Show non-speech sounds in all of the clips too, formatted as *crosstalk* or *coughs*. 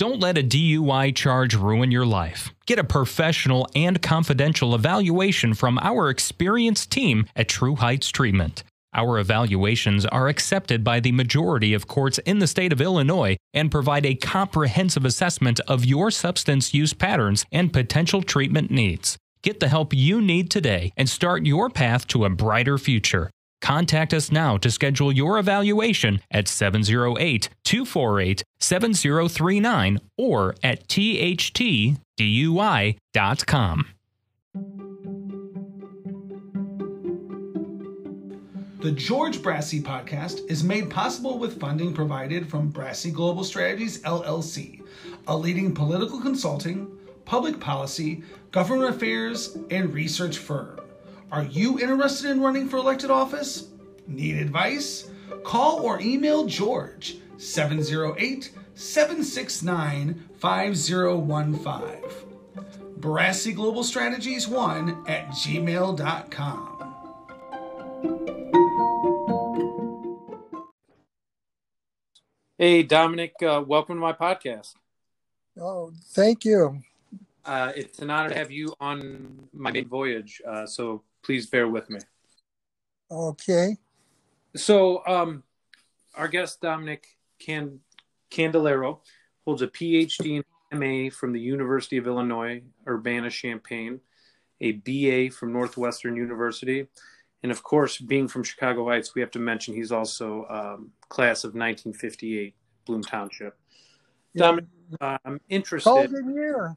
Don't let a DUI charge ruin your life. Get a professional and confidential evaluation from our experienced team at True Heights Treatment. Our evaluations are accepted by the majority of courts in the state of Illinois and provide a comprehensive assessment of your substance use patterns and potential treatment needs. Get the help you need today and start your path to a brighter future. Contact us now to schedule your evaluation at 708 248 7039 or at thtdui.com. The George Brassey podcast is made possible with funding provided from Brassey Global Strategies LLC, a leading political consulting, public policy, government affairs, and research firm. Are you interested in running for elected office? Need advice? Call or email George 708 769 5015. Brassey Global Strategies 1 at gmail.com. Hey, Dominic, uh, welcome to my podcast. Oh, thank you. Uh, it's an honor to have you on my voyage. Uh, so please bear with me. Okay. So, um, our guest Dominic Can- Candeloro holds a PhD in MA from the University of Illinois Urbana Champaign, a BA from Northwestern University, and of course, being from Chicago Heights, we have to mention he's also um, class of 1958, Bloom Township. Yeah. Dominic, uh, I'm interested. Golden year.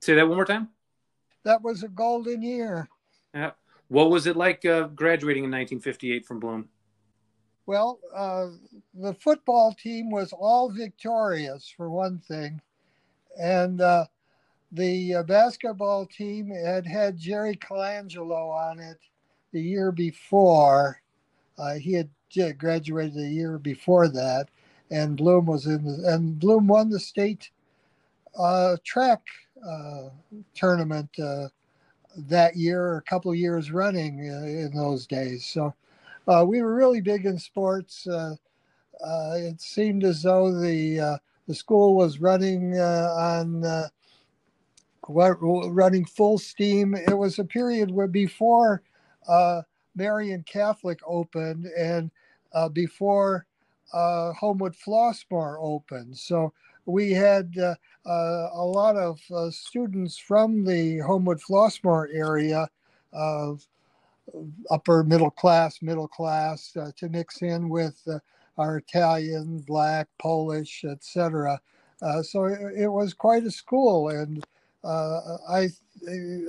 Say that one more time that was a golden year. Yeah. What was it like uh, graduating in 1958 from Bloom? Well, uh, the football team was all victorious, for one thing. And uh, the uh, basketball team had had Jerry Colangelo on it the year before. Uh, he had graduated the year before that, and Bloom was in the, and Bloom won the state uh, track tournament uh, that year, or a couple of years running uh, in those days. So uh, we were really big in sports. Uh, it seemed as though the the school was running on running full steam. It was a period where before Marian Catholic opened and before Homewood Flossmoor opened. So we had uh, uh, a lot of uh, students from the Homewood Flossmoor area, of upper middle class, middle class, to mix in with our Italian, Black, Polish, etc. so it, it, was quite a school, and I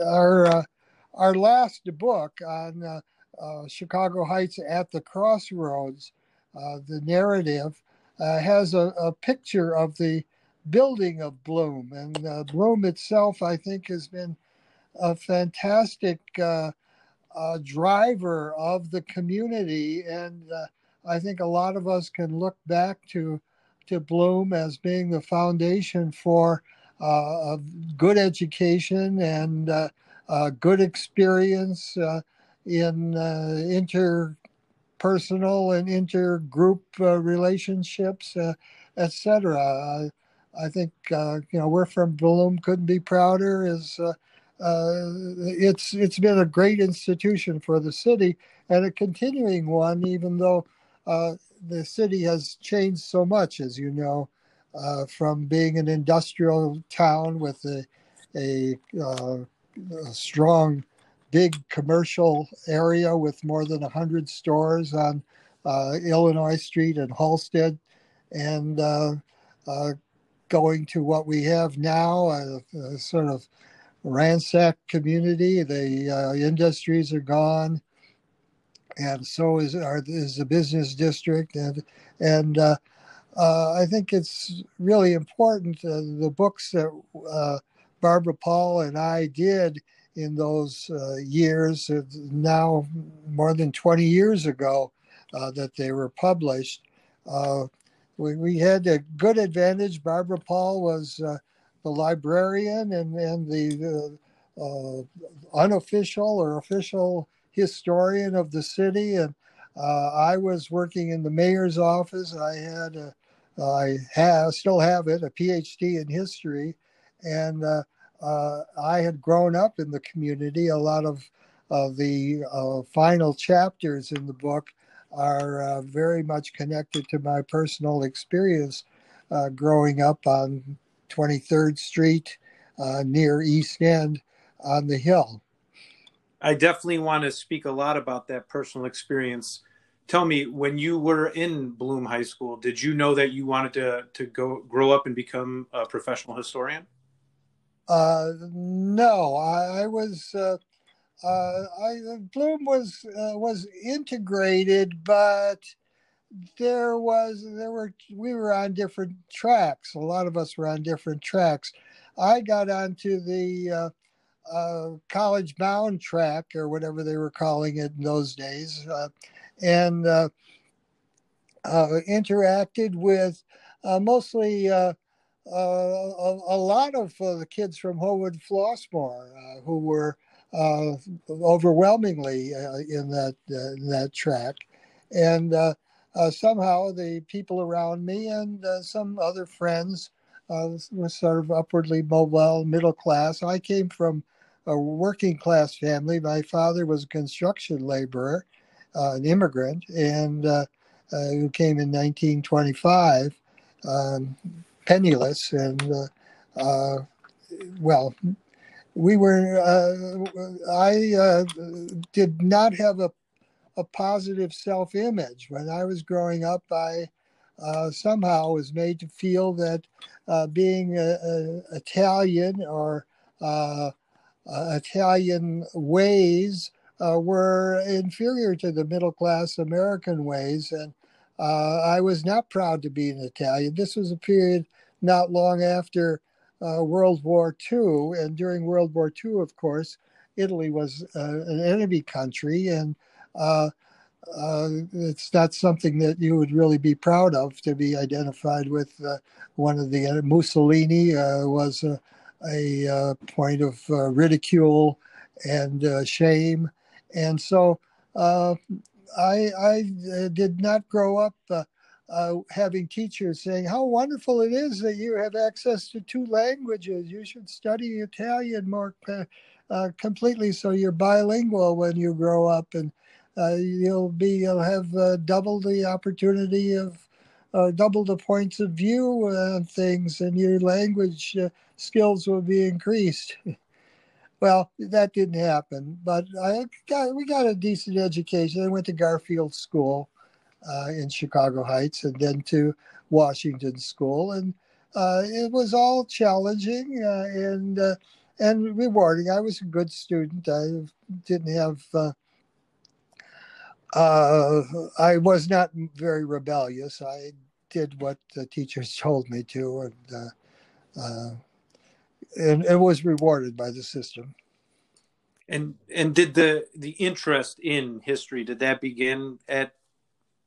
our our last book on uh, Chicago Heights at the Crossroads, uh, the narrative, uh, has a, a, picture of the building of Bloom. And uh, Bloom itself, I think, has been a fantastic uh, uh, driver of the community. And uh, I think a lot of us can look back to, to Bloom as being the foundation for uh, good education and good experience in inter personal and intergroup uh, relationships, uh, etc. Uh, I think uh, you know we're from Bloom couldn't be prouder. Is uh, it's it's been a great institution for the city and a continuing one, even though the city has changed so much, as you know, from being an industrial town with a a, a strong big commercial area with more than 100 stores on uh, Illinois Street and Halsted, and uh, uh, going to what we have now, a, a sort of ransacked community. The uh, industries are gone, and so is is the business district, and and uh, uh, I think it's really important. the books that Barbara Paul and I did in those uh, years, uh, now more than 20 years ago, uh, that they were published. Uh, we, we had a good advantage. Barbara Paul was uh, the librarian and, and the uh, unofficial or official historian of the city. And I was working in the mayor's office. I had a, I have still have it, a PhD in history, and uh, uh, I had grown up in the community. A lot of the uh, final chapters in the book are uh, very much connected to my personal experience uh, growing up on 23rd Street near East End on the Hill. I definitely want to speak a lot about that personal experience. Tell me, when you were in Bloom High School, did you know that you wanted to to go grow up and become a professional historian? Uh, no, I, I was. Uh, uh, I, Bloom was uh, was integrated, but there was there were we were on different tracks. A lot of us were on different tracks. I got onto the uh, uh, college bound track or whatever they were calling it in those days, and uh, uh interacted with uh, mostly uh, a, a, lot of the kids from Homewood Flossmoor who were overwhelmingly in that in that track, and somehow the people around me and some other friends uh, was sort of upwardly mobile, middle class. I came from a working class family. My father was a construction laborer, uh, an immigrant, and uh, uh, who came in 1925, um, penniless, and uh, uh, well, we were. Uh, I did not have a a positive self-image when I was growing up. I somehow was made to feel that being a, a Italian or uh, Italian ways uh, were inferior to the middle class American ways. And uh, I was not proud to be an Italian. This was a period not long after uh, World War II. And during World War II, of course, Italy was uh, an enemy country. And uh, it's not something that you would really be proud of to be identified with one of the Mussolini was a uh, point of uh, ridicule and uh, shame. And so I, I uh, did not grow up uh, uh, having teachers saying how wonderful it is that you have access to two languages. You should study Italian more uh, uh completely so you're bilingual when you grow up, and uh, you'll be you'll have double the opportunity of double the points of view on things, and your language skills will be increased. *laughs* well, that didn't happen, but I got we got a decent education. I went to Garfield School uh, in Chicago Heights, and then to Washington School, and uh, it was all challenging uh, and uh, and rewarding. I was a good student. I didn't have. Uh, uh, I was not very rebellious. I did what the teachers *laughs* told me to, and and it was rewarded by the system. And and did the the interest in history did that begin at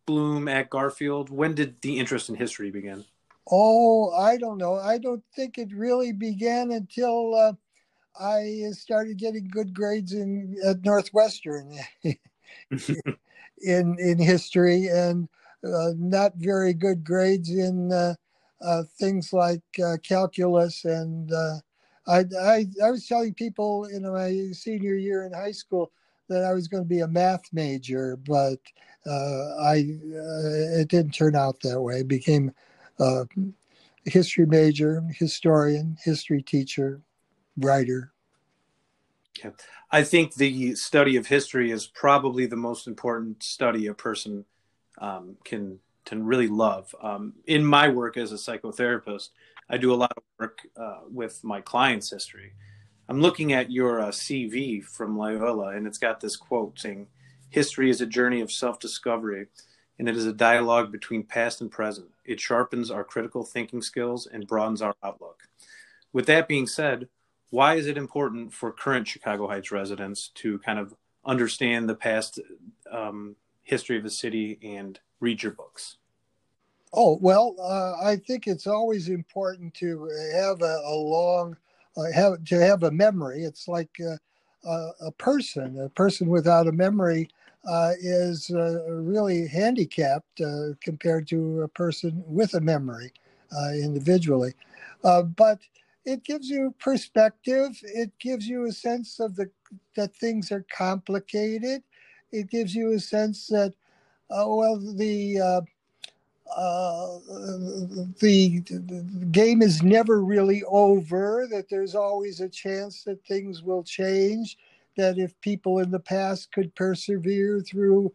Bloom at Garfield? When did the interest in history begin? Oh, I don't know. I don't think it really began until uh, I started getting good grades in at Northwestern *laughs* in in history and uh, not very good grades in uh, uh things like uh, calculus and uh, I, I, I was telling people in my senior year in high school that I was going to be a math major, but uh, I uh, it didn't turn out that way. I became a history major, historian, history teacher, writer. Yeah. I think the study of history is probably the most important study a person um, can can really love. Um, in my work as a psychotherapist, I do a lot of work uh, with my client's history. I'm looking at your uh, CV from Loyola, and it's got this quote saying, History is a journey of self discovery, and it is a dialogue between past and present. It sharpens our critical thinking skills and broadens our outlook. With that being said, why is it important for current Chicago Heights residents to kind of understand the past um, history of the city and read your books? Oh well, uh, I think it's always important to have a, a long, uh, have to have a memory. It's like uh, a person. A person without a memory uh, is uh, really handicapped uh, compared to a person with a memory uh, individually. Uh, but it gives you perspective. It gives you a sense of the that things are complicated. It gives you a sense that, uh, well, the uh, the, the, game is never really over, that there's always a chance that things will change, that if people in the past could persevere through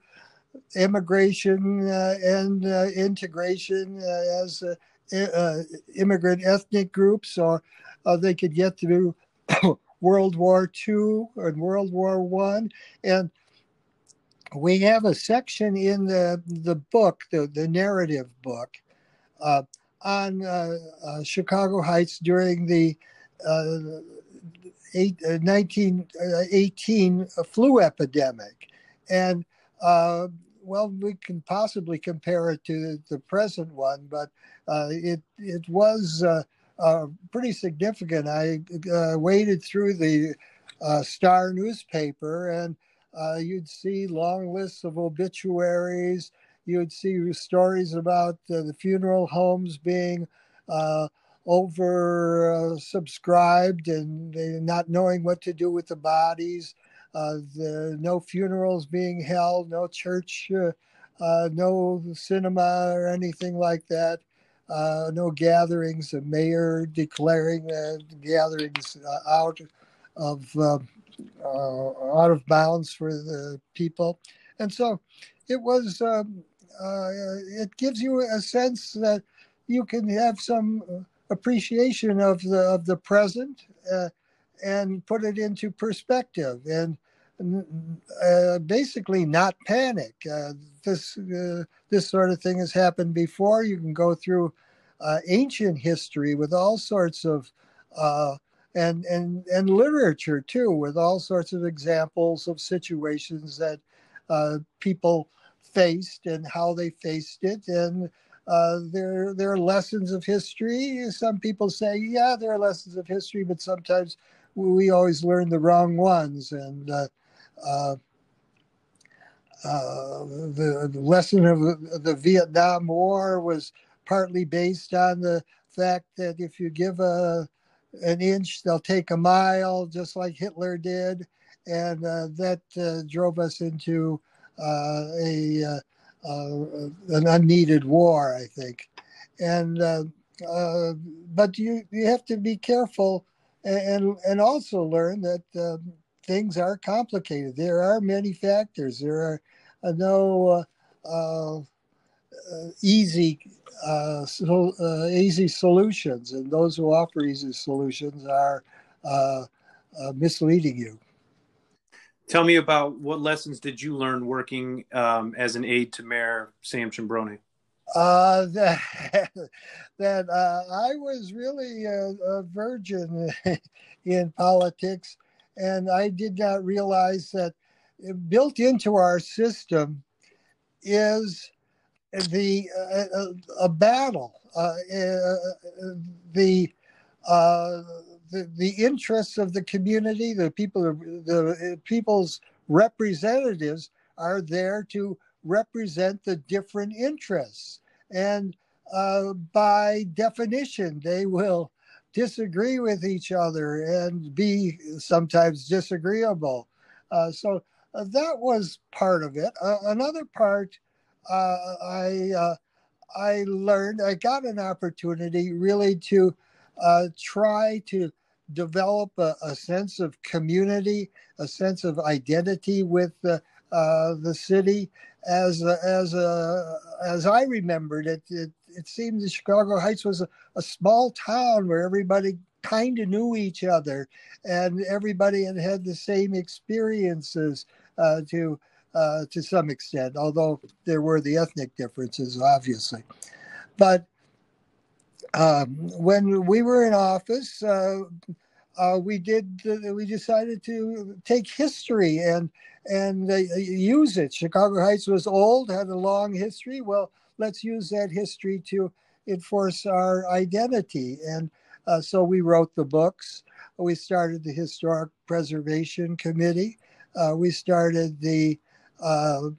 immigration uh, and uh, integration uh, as uh, immigrant ethnic groups, or they could get through *coughs* World War II and World War One, and we have a section in the the book, the the narrative book, uh, on uh, uh, Chicago Heights during the uh, eight, 1918 uh, uh, flu epidemic, and well, we can possibly compare it to the present one, but it it was pretty significant. I waded through the Star newspaper and uh, you'd see long lists of obituaries. You'd see stories about uh, the funeral homes being uh, over subscribed and not knowing what to do with the bodies. Uh, the, no funerals being held, no church, uh, uh, no cinema or anything like that. no gatherings. The mayor declaring gatherings out of uh, out of bounds for the people. And so it was, um, uh, it gives you a sense that you can have some appreciation of the, of the present uh, and put it into perspective and uh, basically not panic. Uh, this, uh, this sort of thing has happened before. You can go through ancient history with all sorts of and and and literature too, with all sorts of examples of situations that uh, people faced and how they faced it, and uh, there there are lessons of history. Some people say, yeah, there are lessons of history, but sometimes we always learn the wrong ones, and uh, uh, uh the, the lesson of the Vietnam War was partly based on the fact that if you give a an inch, they'll take a mile, just like Hitler did. And uh, that uh, drove us into uh, a uh, uh, an unneeded war, I think. And uh, but you you have to be careful and and also learn that um, things are complicated. There are many factors. There are no easy uh, so, uh, easy solutions, and those who offer easy solutions are uh, uh, misleading you. Tell me about what lessons did you learn working um, as an aide to Mayor Sam Ciambrone? Uh, *laughs* that, that uh, I was really a, a virgin *laughs* in politics, and I did not realize that built into our system is the uh, a battle, uh, uh, the, uh, the the interests of the community, the people, the people's representatives are there to represent the different interests, and uh, by definition, they will disagree with each other and be sometimes disagreeable. Uh, so that was part of it. another part uh, I uh, I learned I got an opportunity really to uh, try to develop a, a, sense of community, a sense of identity with the uh, the city. As as a, as I remembered it, it, it seemed that Chicago Heights was a, a small town where everybody kind of knew each other, and everybody had had the same experiences uh, to uh, to some extent, although there were the ethnic differences, obviously. But um, when we were in office, uh, uh, we did uh, we decided to take history and and uh, use it. Chicago Heights was old, had a long history. Well, let's use that history to enforce our identity. And so we wrote the books. We started the Historic Preservation Committee. we started the uh,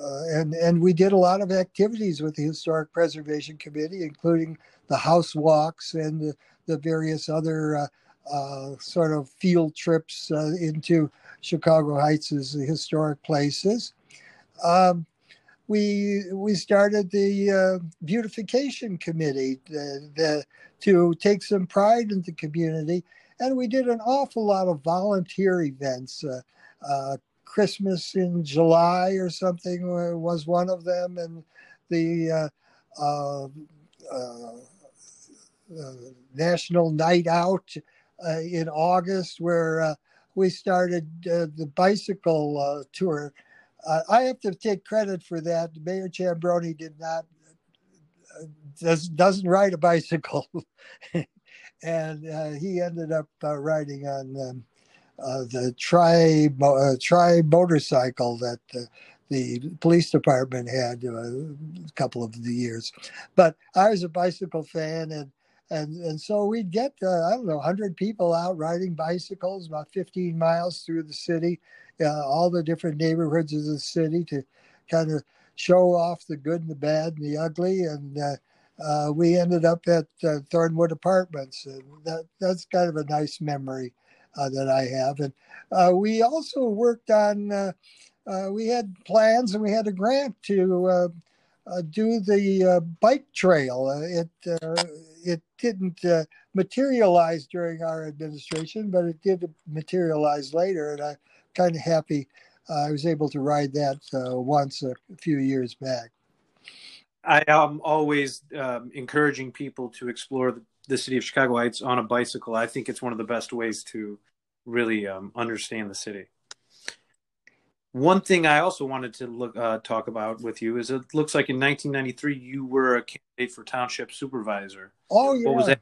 uh, and and we did a lot of activities with the Historic Preservation Committee, including the house walks and the, the various other uh, uh, sort of field trips uh, into Chicago Heights' as historic places. Um, we we started the beautification committee the, the, to take some pride in the community, and we did an awful lot of volunteer events. Uh, uh, Christmas in July or something was one of them, and the uh, National Night Out uh, in August where uh, we started uh, the bicycle tour. I have to take credit for that. Mayor Ciambrone did not does, doesn't ride a bicycle, *laughs* and uh, he ended up uh, riding on um, uh, the tri tri motorcycle that the police department had a couple of the years. But I was a bicycle fan, and and and so we'd get uh, I don't know 100 people out riding bicycles about 15 miles through the city, uh, all the different neighborhoods of the city to kind of show off the good and the bad and the ugly. And uh, uh we ended up at uh, Thornwood Apartments, and that that's kind of a nice memory uh, Uh, that I have. And uh, we also worked on. Uh, we had plans and we had a grant to do the bike trail. it it didn't uh, materialize during our administration, but it did materialize later, and I'm kind of happy uh, I was able to ride that uh, once a, few years back. I am always um, encouraging people to explore the, the, city of Chicago Heights on a bicycle. I think it's one of the best ways to really um, understand the city. One thing I also wanted to look uh, talk about with you is it looks like in 1993 you were a candidate for township supervisor. Oh yeah. What was that?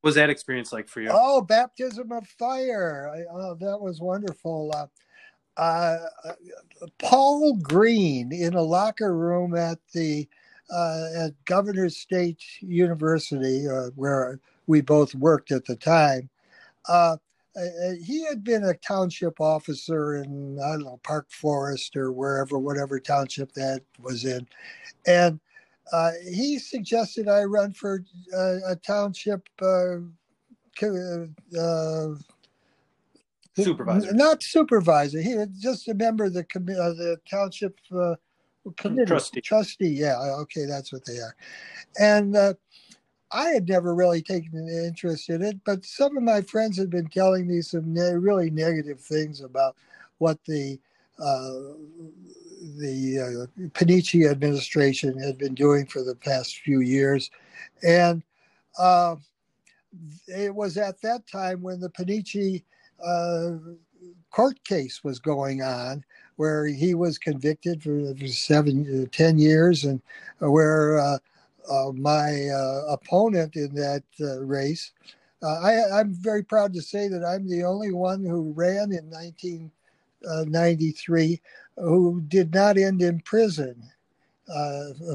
What was that experience like for you? Oh, baptism of fire! I, oh, that was wonderful. Uh, uh, Paul Green in a locker room at the uh, at Governor's State University, uh, where we both worked at the time. Uh, uh, uh, he had been a township officer in I don't know Park Forest or wherever, whatever township that was in, and uh, he suggested I run for uh, a township uh, uh, supervisor, not supervisor. He was just a member of the the township committee, trustee. Trustee, yeah, okay, that's what they are, and I had never really taken an interest in it, but some of my friends had been telling me some ne- really negative things about what the uh, the uh, Panici administration had been doing for the past few years, and uh, it was at that time when the Panici uh, court case was going on, where he was convicted for, seven, uh, ten years, and where uh, uh, my uh, opponent in that uh, race. Uh, I, am very proud to say that I'm the only one who ran in 1993 uh, who did not end in prison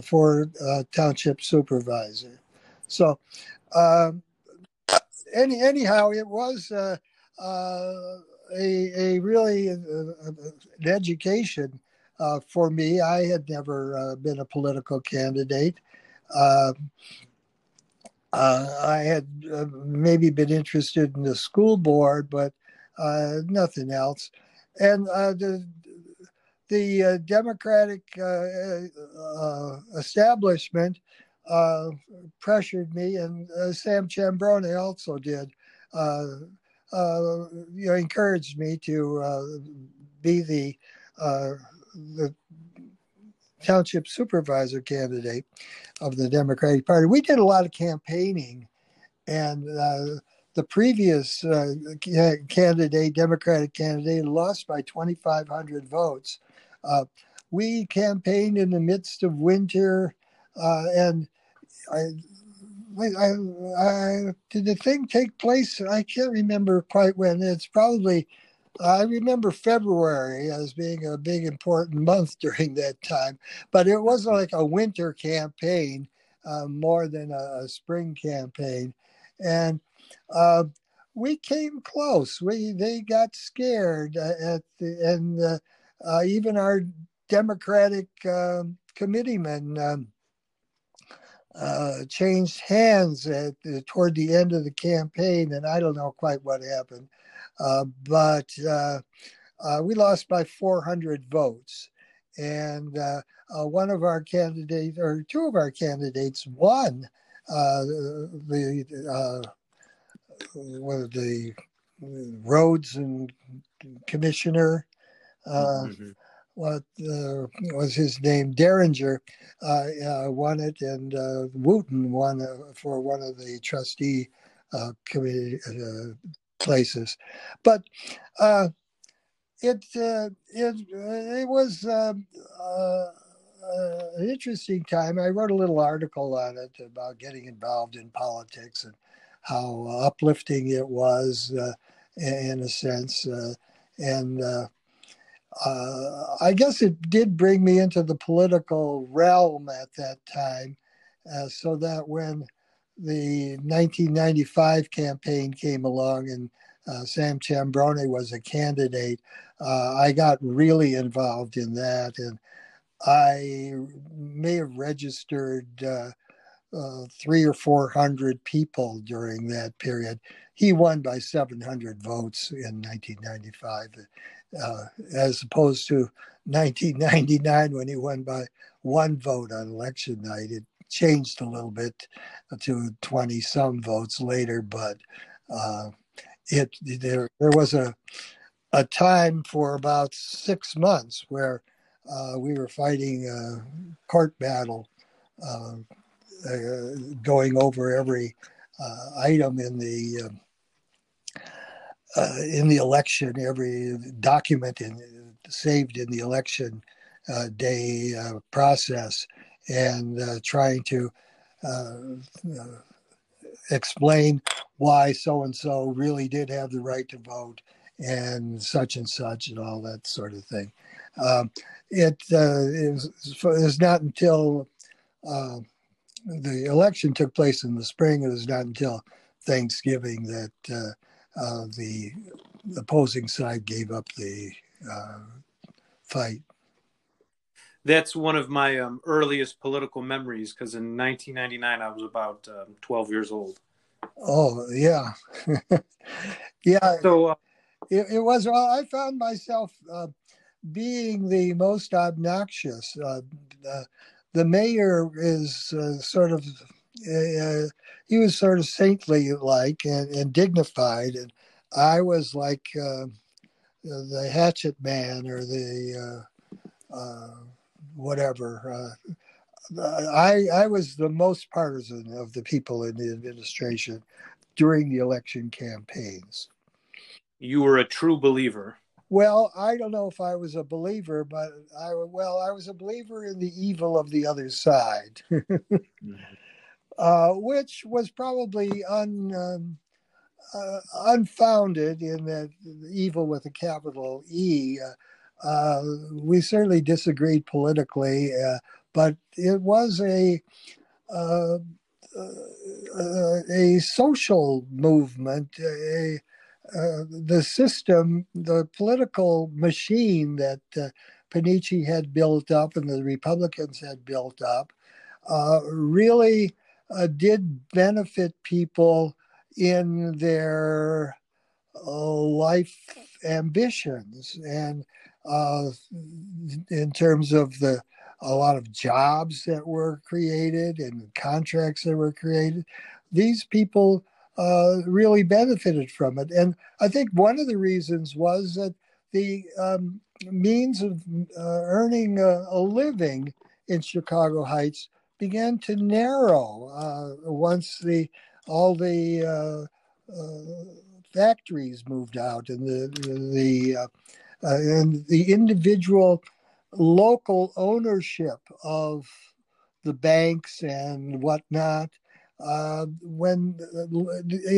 for township supervisor. So, um, any, anyhow, it was a, a really an education for me. I had never been a political candidate. Uh, uh, I had uh, maybe been interested in the school board, but uh, nothing else. And uh, the the uh, Democratic establishment pressured me, and Sam Ciambrone also did. You know, encouraged me to be the the township supervisor candidate of the Democratic Party. We did a lot of campaigning, and uh, the previous uh, candidate, Democratic candidate, lost by 2,500 votes. Uh, we campaigned in the midst of winter, uh, and I, I, I, did the thing take place? I can't remember quite when. It's probably I remember February as being a big important month *laughs* during that time, but it wasn't like a winter campaign uh, more than a, a, spring campaign, and uh, we came close. We they got scared uh, at the and uh, uh, even our Democratic um, committeemen um, uh, changed hands at, toward the end of the campaign, and I don't know quite what happened, uh, but uh, uh we lost by 400 votes. And uh, one of our candidates, or two of our candidates, won uh the the roads and commissioner. Mm-hmm what uh, was his name, Derringer, uh, uh, won it, and uh, Wooten won uh, for one of the trustee uh, committee places. But it, it it was um, an interesting time. I wrote a little article on it about getting involved in politics and how uplifting it was, in a sense, and uh, I guess it did bring me into the political realm at that time, uh, so that when the 1995 campaign came along and uh, Sam Ciambrone was a candidate, uh, I got really involved in that, and I may have registered uh, three or four hundred people during that period. He won by 700 votes in 1995 uh, as opposed to 1999 when he won by one vote on election night. It changed a little bit to 20 some votes later, but uh, it there there was a a time for about six months where uh, we were fighting a court battle, uh, uh, going over every uh, item in the uh, in the election, every document in, saved in the election uh, day uh, process, and uh, trying to uh, uh, explain why so and so really did have the right to vote and such and such and all that sort of thing. Um, it, is, not until the election took place in the spring, it was not until Thanksgiving that uh, the opposing side gave up the uh, fight. That's one of my um, earliest political memories because in 1999 I was about um, 12 years old. Oh yeah, *laughs* yeah. So uh, it, it, was. Well, I found myself uh, being the most obnoxious. Uh, the mayor is uh, sort of uh, he was sort of saintly like and, and, dignified and i was like uh, the hatchet man or the uh, uh whatever uh, i i was the most partisan of the people in the administration during the election campaigns you were a true believer well, I don't know if I was a believer, but I well, I was a believer in the evil of the other side. *laughs* Uh, which was probably un, um, uh, unfounded in that evil with a capital E. Uh, uh we certainly disagreed politically, uh, but it was a a social movement, a, the system, the political machine that Panici had built up and the Republicans had built up, really uh, did benefit people in their uh, life ambitions and uh, in terms of the a lot of jobs that were created and contracts that were created. These people uh, really benefited from it. And i think one of the reasons was that the um, means of uh, earning a, a living in chicago heights began to narrow uh, once the all the uh, uh, factories moved out and the the uh, and the individual local ownership of the banks and whatnot. Uh, when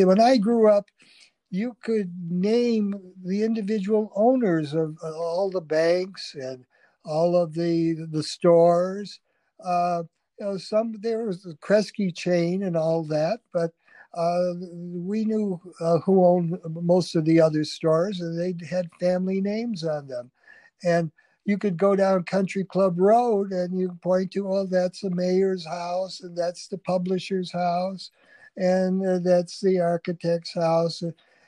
when I grew up, you could name the individual owners of all the banks and all of the the stores. Uh, you know, some there was the Kresge chain and all that, but uh, we knew uh, who owned most of the other stores, and they had family names on them. And you could go down Country Club Road and you point to, oh, that's the mayor's house and that's the publisher's house and uh, that's the architect's house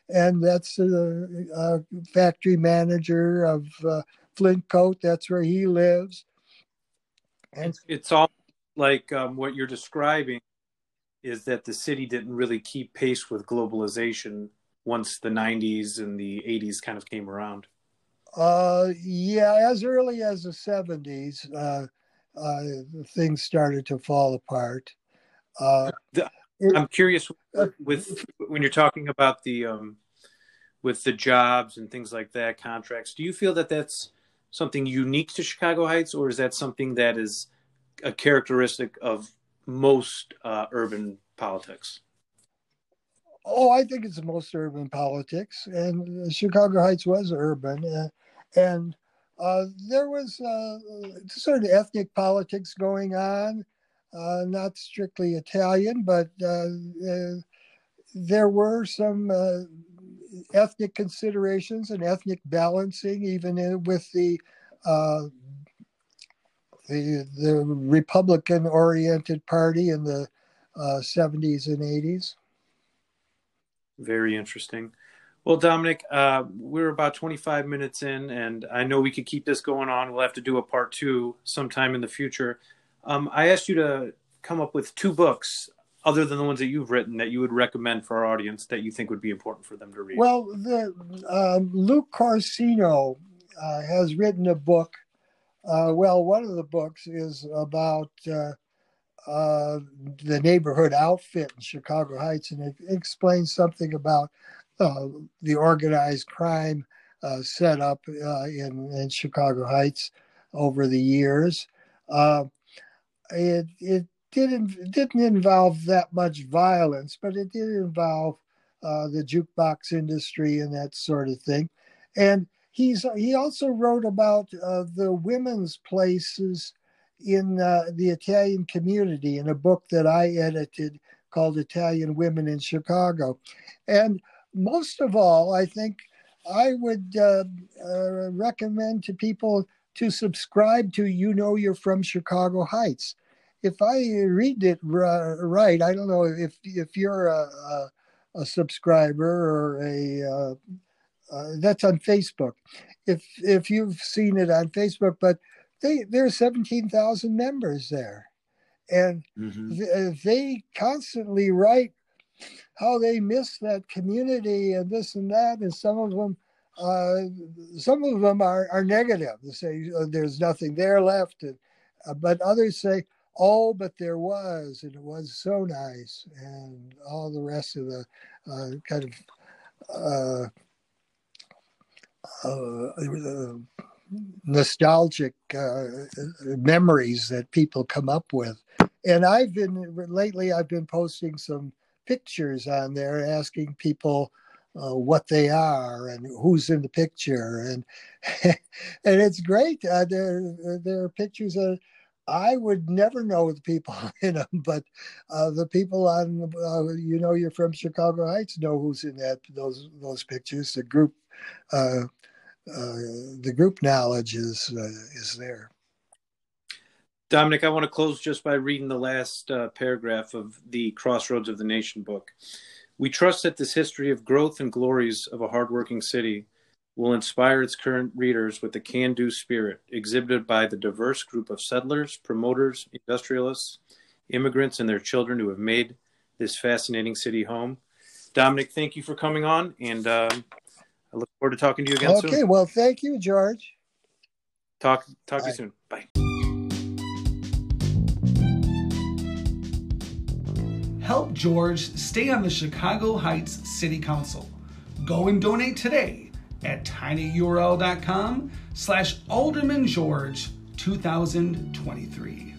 and that's the uh, factory manager of uh, Flintkote. That's where he lives. And it's, all like um, what you're describing is that the city didn't really keep pace with globalization once the 90s and the 80s kind of came around. Uh, yeah, as early as the 70s, uh, uh, things started to fall apart. Uh, I'm curious with when you're talking about the um, with the jobs and things like that, contracts. Do you feel that that's something unique to Chicago Heights, or is that something that is a characteristic of most uh, urban politics? Oh, I think it's the most urban politics, and Chicago Heights was urban, uh, and uh, there was uh, sort of ethnic politics going on, uh, not strictly Italian, but there were some ethnic considerations and ethnic balancing, even in, with the the, the Republican oriented party in the 70s and 80s. Very interesting. Well, Dominic, uh, we're about 25 minutes in, and I know we could keep this going on. We'll have to do a part two sometime in the future. Um, I asked you to come up with two books, other than the ones that you've written, that you would recommend for our audience that you think would be important for them to read. Well, the, um, Luke Corsino uh, has written a book. Uh, well, one of the books is about uh, uh, the neighborhood outfit in Chicago Heights, and it explains something about uh, the organized crime uh, set up uh, in, in Chicago Heights over the years. It it didn't didn't involve that much violence, but it did involve the jukebox industry and that sort of thing. And he's he also wrote about the women's places in uh, the Italian community in a book that I edited called Italian Women in Chicago. And most of all, I think I would uh, uh, recommend to people to subscribe to You Know You're From Chicago Heights. If I read it right, I don't know if if you're a, a, a subscriber or a uh, uh, that's on Facebook. If if you've seen it on Facebook, but they there are 17,000 members there. And mm-hmm. th- uh, they constantly write how they miss that community and this and that. And some of them, uh, some of them are, are negative. They say oh, there's nothing there left. And, uh, but others say, oh, but there was, and it was so nice. And all the rest of the uh, kind of uh, uh, nostalgic uh, memories that people come up with. And I've been lately, I've been posting some pictures on there asking people uh, what they are and who's in the picture. And *laughs* and it's great. Uh, there, there are pictures of. I would never know the people *laughs* in them, but uh, the people on, uh, you know, you're from Chicago Heights, know who's in that those those pictures. The group uh, uh, the group knowledge is uh, is there. Dominic, I want to close just by reading the last uh, paragraph of the Crossroads of the Nation book. We trust that this history of growth and glories of a hardworking city will inspire its current readers with the can do spirit exhibited by the diverse group of settlers, promoters, industrialists, immigrants, and their children who have made this fascinating city home. Dominic, thank you for coming on, and um, I look forward to talking to you again okay, soon. Okay, well, thank you, George. Talk talk Bye. to you soon. Bye. Help George stay on the Chicago Heights City Council. Go and donate today at tinyurl.com slash Alderman George 2023.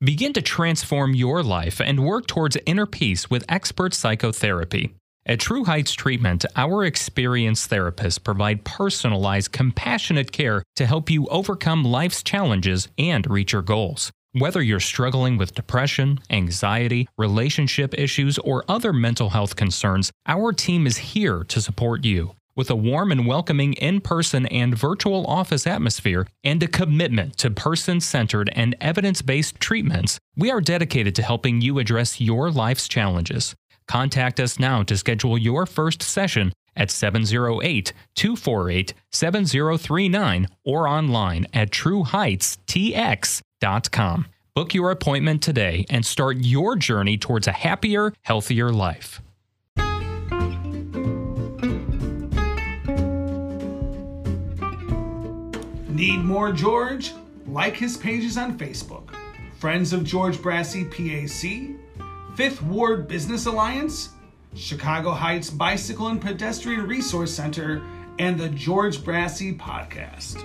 Begin to transform your life and work towards inner peace with expert psychotherapy. At True Heights Treatment, our experienced therapists provide personalized, compassionate care to help you overcome life's challenges and reach your goals. Whether you're struggling with depression, anxiety, relationship issues, or other mental health concerns, our team is here to support you. With a warm and welcoming in person and virtual office atmosphere and a commitment to person centered and evidence based treatments, we are dedicated to helping you address your life's challenges. Contact us now to schedule your first session at 708 248 7039 or online at trueheightstx.com. Book your appointment today and start your journey towards a happier, healthier life. Need more George? Like his pages on Facebook Friends of George Brassey PAC, Fifth Ward Business Alliance, Chicago Heights Bicycle and Pedestrian Resource Center, and the George Brassey Podcast.